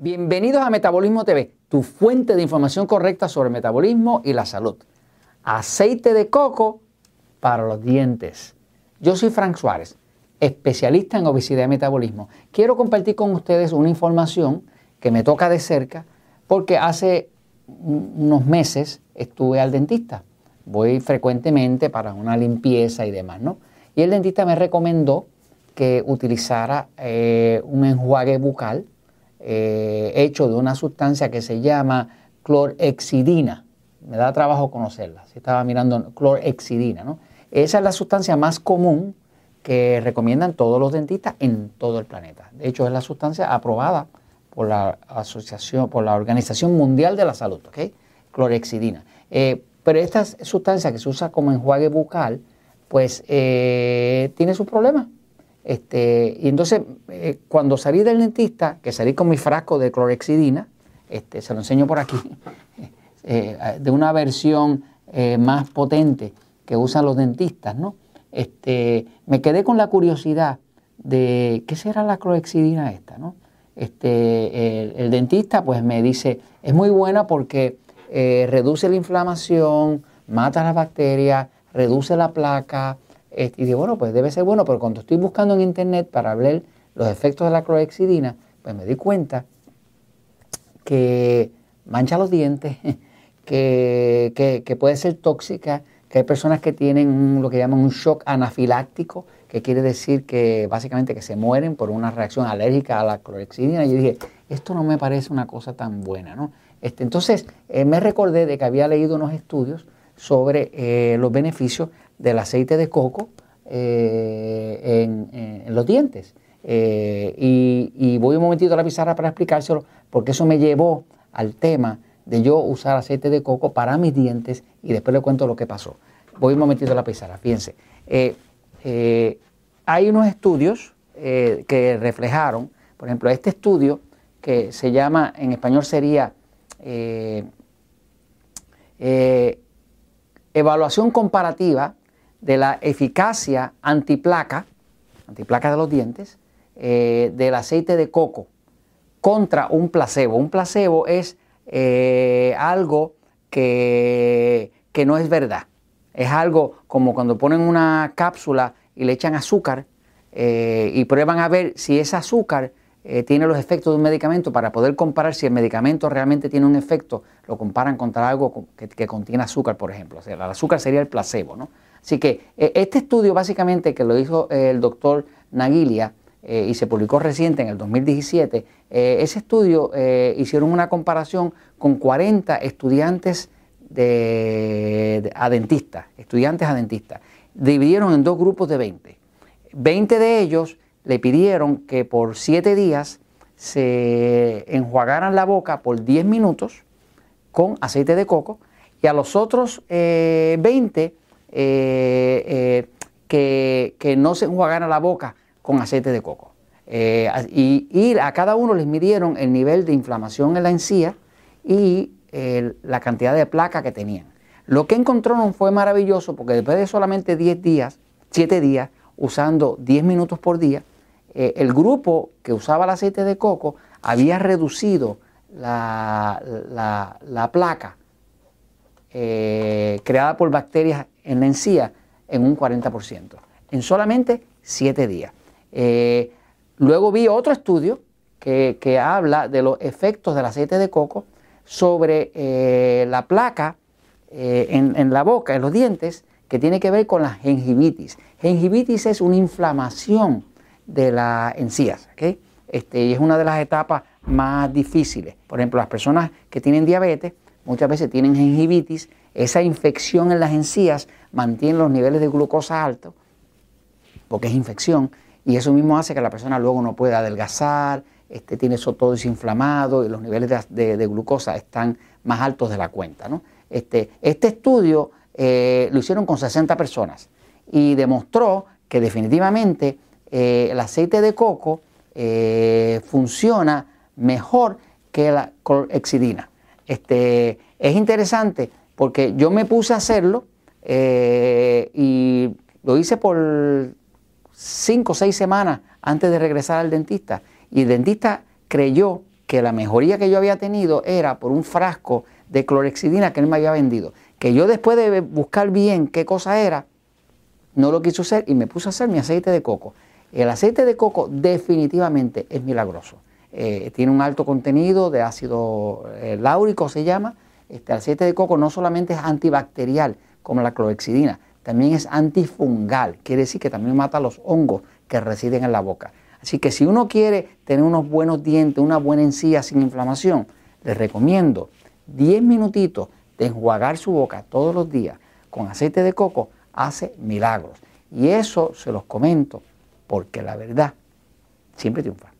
Bienvenidos a Metabolismo TV, tu fuente de información correcta sobre metabolismo y la salud. Aceite de coco para los dientes. Yo soy Frank Suárez, especialista en obesidad y metabolismo. Quiero compartir con ustedes una información que me toca de cerca porque hace unos meses estuve al dentista. Voy frecuentemente para una limpieza y demás, ¿no? Y el dentista me recomendó que utilizara eh, un enjuague bucal eh, hecho de una sustancia que se llama clorexidina. Me da trabajo conocerla. Si estaba mirando clorexidina, ¿no? Esa es la sustancia más común que recomiendan todos los dentistas en todo el planeta. De hecho, es la sustancia aprobada por la asociación, por la Organización Mundial de la Salud, ¿ok? Clorexidina. Eh, pero esta sustancia que se usa como enjuague bucal, pues eh, tiene sus problemas. Este, y entonces, eh, cuando salí del dentista, que salí con mi frasco de clorexidina, este, se lo enseño por aquí, eh, de una versión eh, más potente que usan los dentistas, ¿no? Este, me quedé con la curiosidad de qué será la clorexidina esta, ¿no? Este, el, dentista pues me dice, es muy buena porque reduce la inflamación, mata las bacterias, reduce la placa, y digo, bueno, pues debe ser bueno, pero cuando estoy buscando en internet para ver los efectos de la clorexidina, pues me di cuenta que mancha los dientes, que, puede ser tóxica, que hay personas que tienen lo que llaman un shock anafiláctico, que quiere decir que básicamente que se mueren por una reacción alérgica a la clorexidina. Y yo dije, esto no me parece una cosa tan buena, ¿no? Este, entonces eh, me recordé de que había leído unos estudios sobre eh, los beneficios del aceite de coco eh, en, los dientes. Eh, y, voy un momentito a la pizarra para explicárselo, porque eso me llevó al tema de yo usar aceite de coco para mis dientes y después le cuento lo que pasó. Voy un momentito a la pizarra, fíjense. hay unos estudios que reflejaron, por ejemplo, este estudio que se llama, en español sería evaluación comparativa de la eficacia antiplaca, antiplaca de los dientes, eh, del aceite de coco contra un placebo. Un placebo es eh, algo que, que, no es verdad. Es algo como cuando ponen una cápsula y le echan azúcar eh, y prueban a ver si ese azúcar tiene los efectos de un medicamento para poder comparar si el medicamento realmente tiene un efecto, lo comparan contra algo que, contiene azúcar, por ejemplo. O sea, el azúcar sería el placebo, ¿no? Así que eh, este estudio básicamente que lo hizo eh, el doctor Nagilia y se publicó reciente en el 2017, ese estudio hicieron una comparación con 40 estudiantes de, a dentistas, estudiantes a dentistas. Dividieron en dos grupos de 20. 20 de ellos le pidieron que por siete días se enjuagaran la boca por 10 minutos con aceite de coco y a los otros 20 eh, eh, eh, que, no se enjuagaran la boca con aceite de coco. Y, a cada uno les midieron el nivel de inflamación en la encía y la cantidad de placa que tenían. Lo que encontraron fue maravilloso porque después de solamente 10 días, 7 días, usando 10 minutos por día, eh, el grupo que usaba el aceite de coco había reducido la, placa eh, creada por bacterias en la encía en un 40%, en solamente 7 días. Eh, luego vi otro estudio que, habla de los efectos del aceite de coco sobre la placa en, en la boca, en los dientes, que tiene que ver con la gingivitis. Gingivitis es una inflamación de las encías, este, y es una de las etapas más difíciles. Por ejemplo, las personas que tienen diabetes muchas veces tienen gingivitis, esa infección en las encías mantiene los niveles de glucosa altos, porque es infección, y eso mismo hace que la persona luego no pueda adelgazar, este, tiene eso todo desinflamado y los niveles de, glucosa están más altos de la cuenta. Este, este estudio eh, lo hicieron con 60 personas y demostró que definitivamente eh, el aceite de coco eh, funciona mejor que la clorexidina. Este, es interesante porque yo me puse a hacerlo eh, y lo hice por cinco o seis semanas antes de regresar al dentista. Y el dentista creyó que la mejoría que yo había tenido era por un frasco de clorexidina que él me había vendido. Que yo después de buscar bien qué cosa era, no lo quiso hacer y me puse a hacer mi aceite de coco. El aceite de coco definitivamente es milagroso. Eh, tiene un alto contenido de ácido eh, láurico, se llama. Este aceite de coco no solamente es antibacterial, como la clorexidina, también es antifungal, quiere decir que también mata los hongos que residen en la boca. Así que si uno quiere tener unos buenos dientes, una buena encía sin inflamación, les recomiendo 10 minutitos de enjuagar su boca todos los días con aceite de coco, hace milagros. Y eso se los comento porque la verdad siempre triunfa.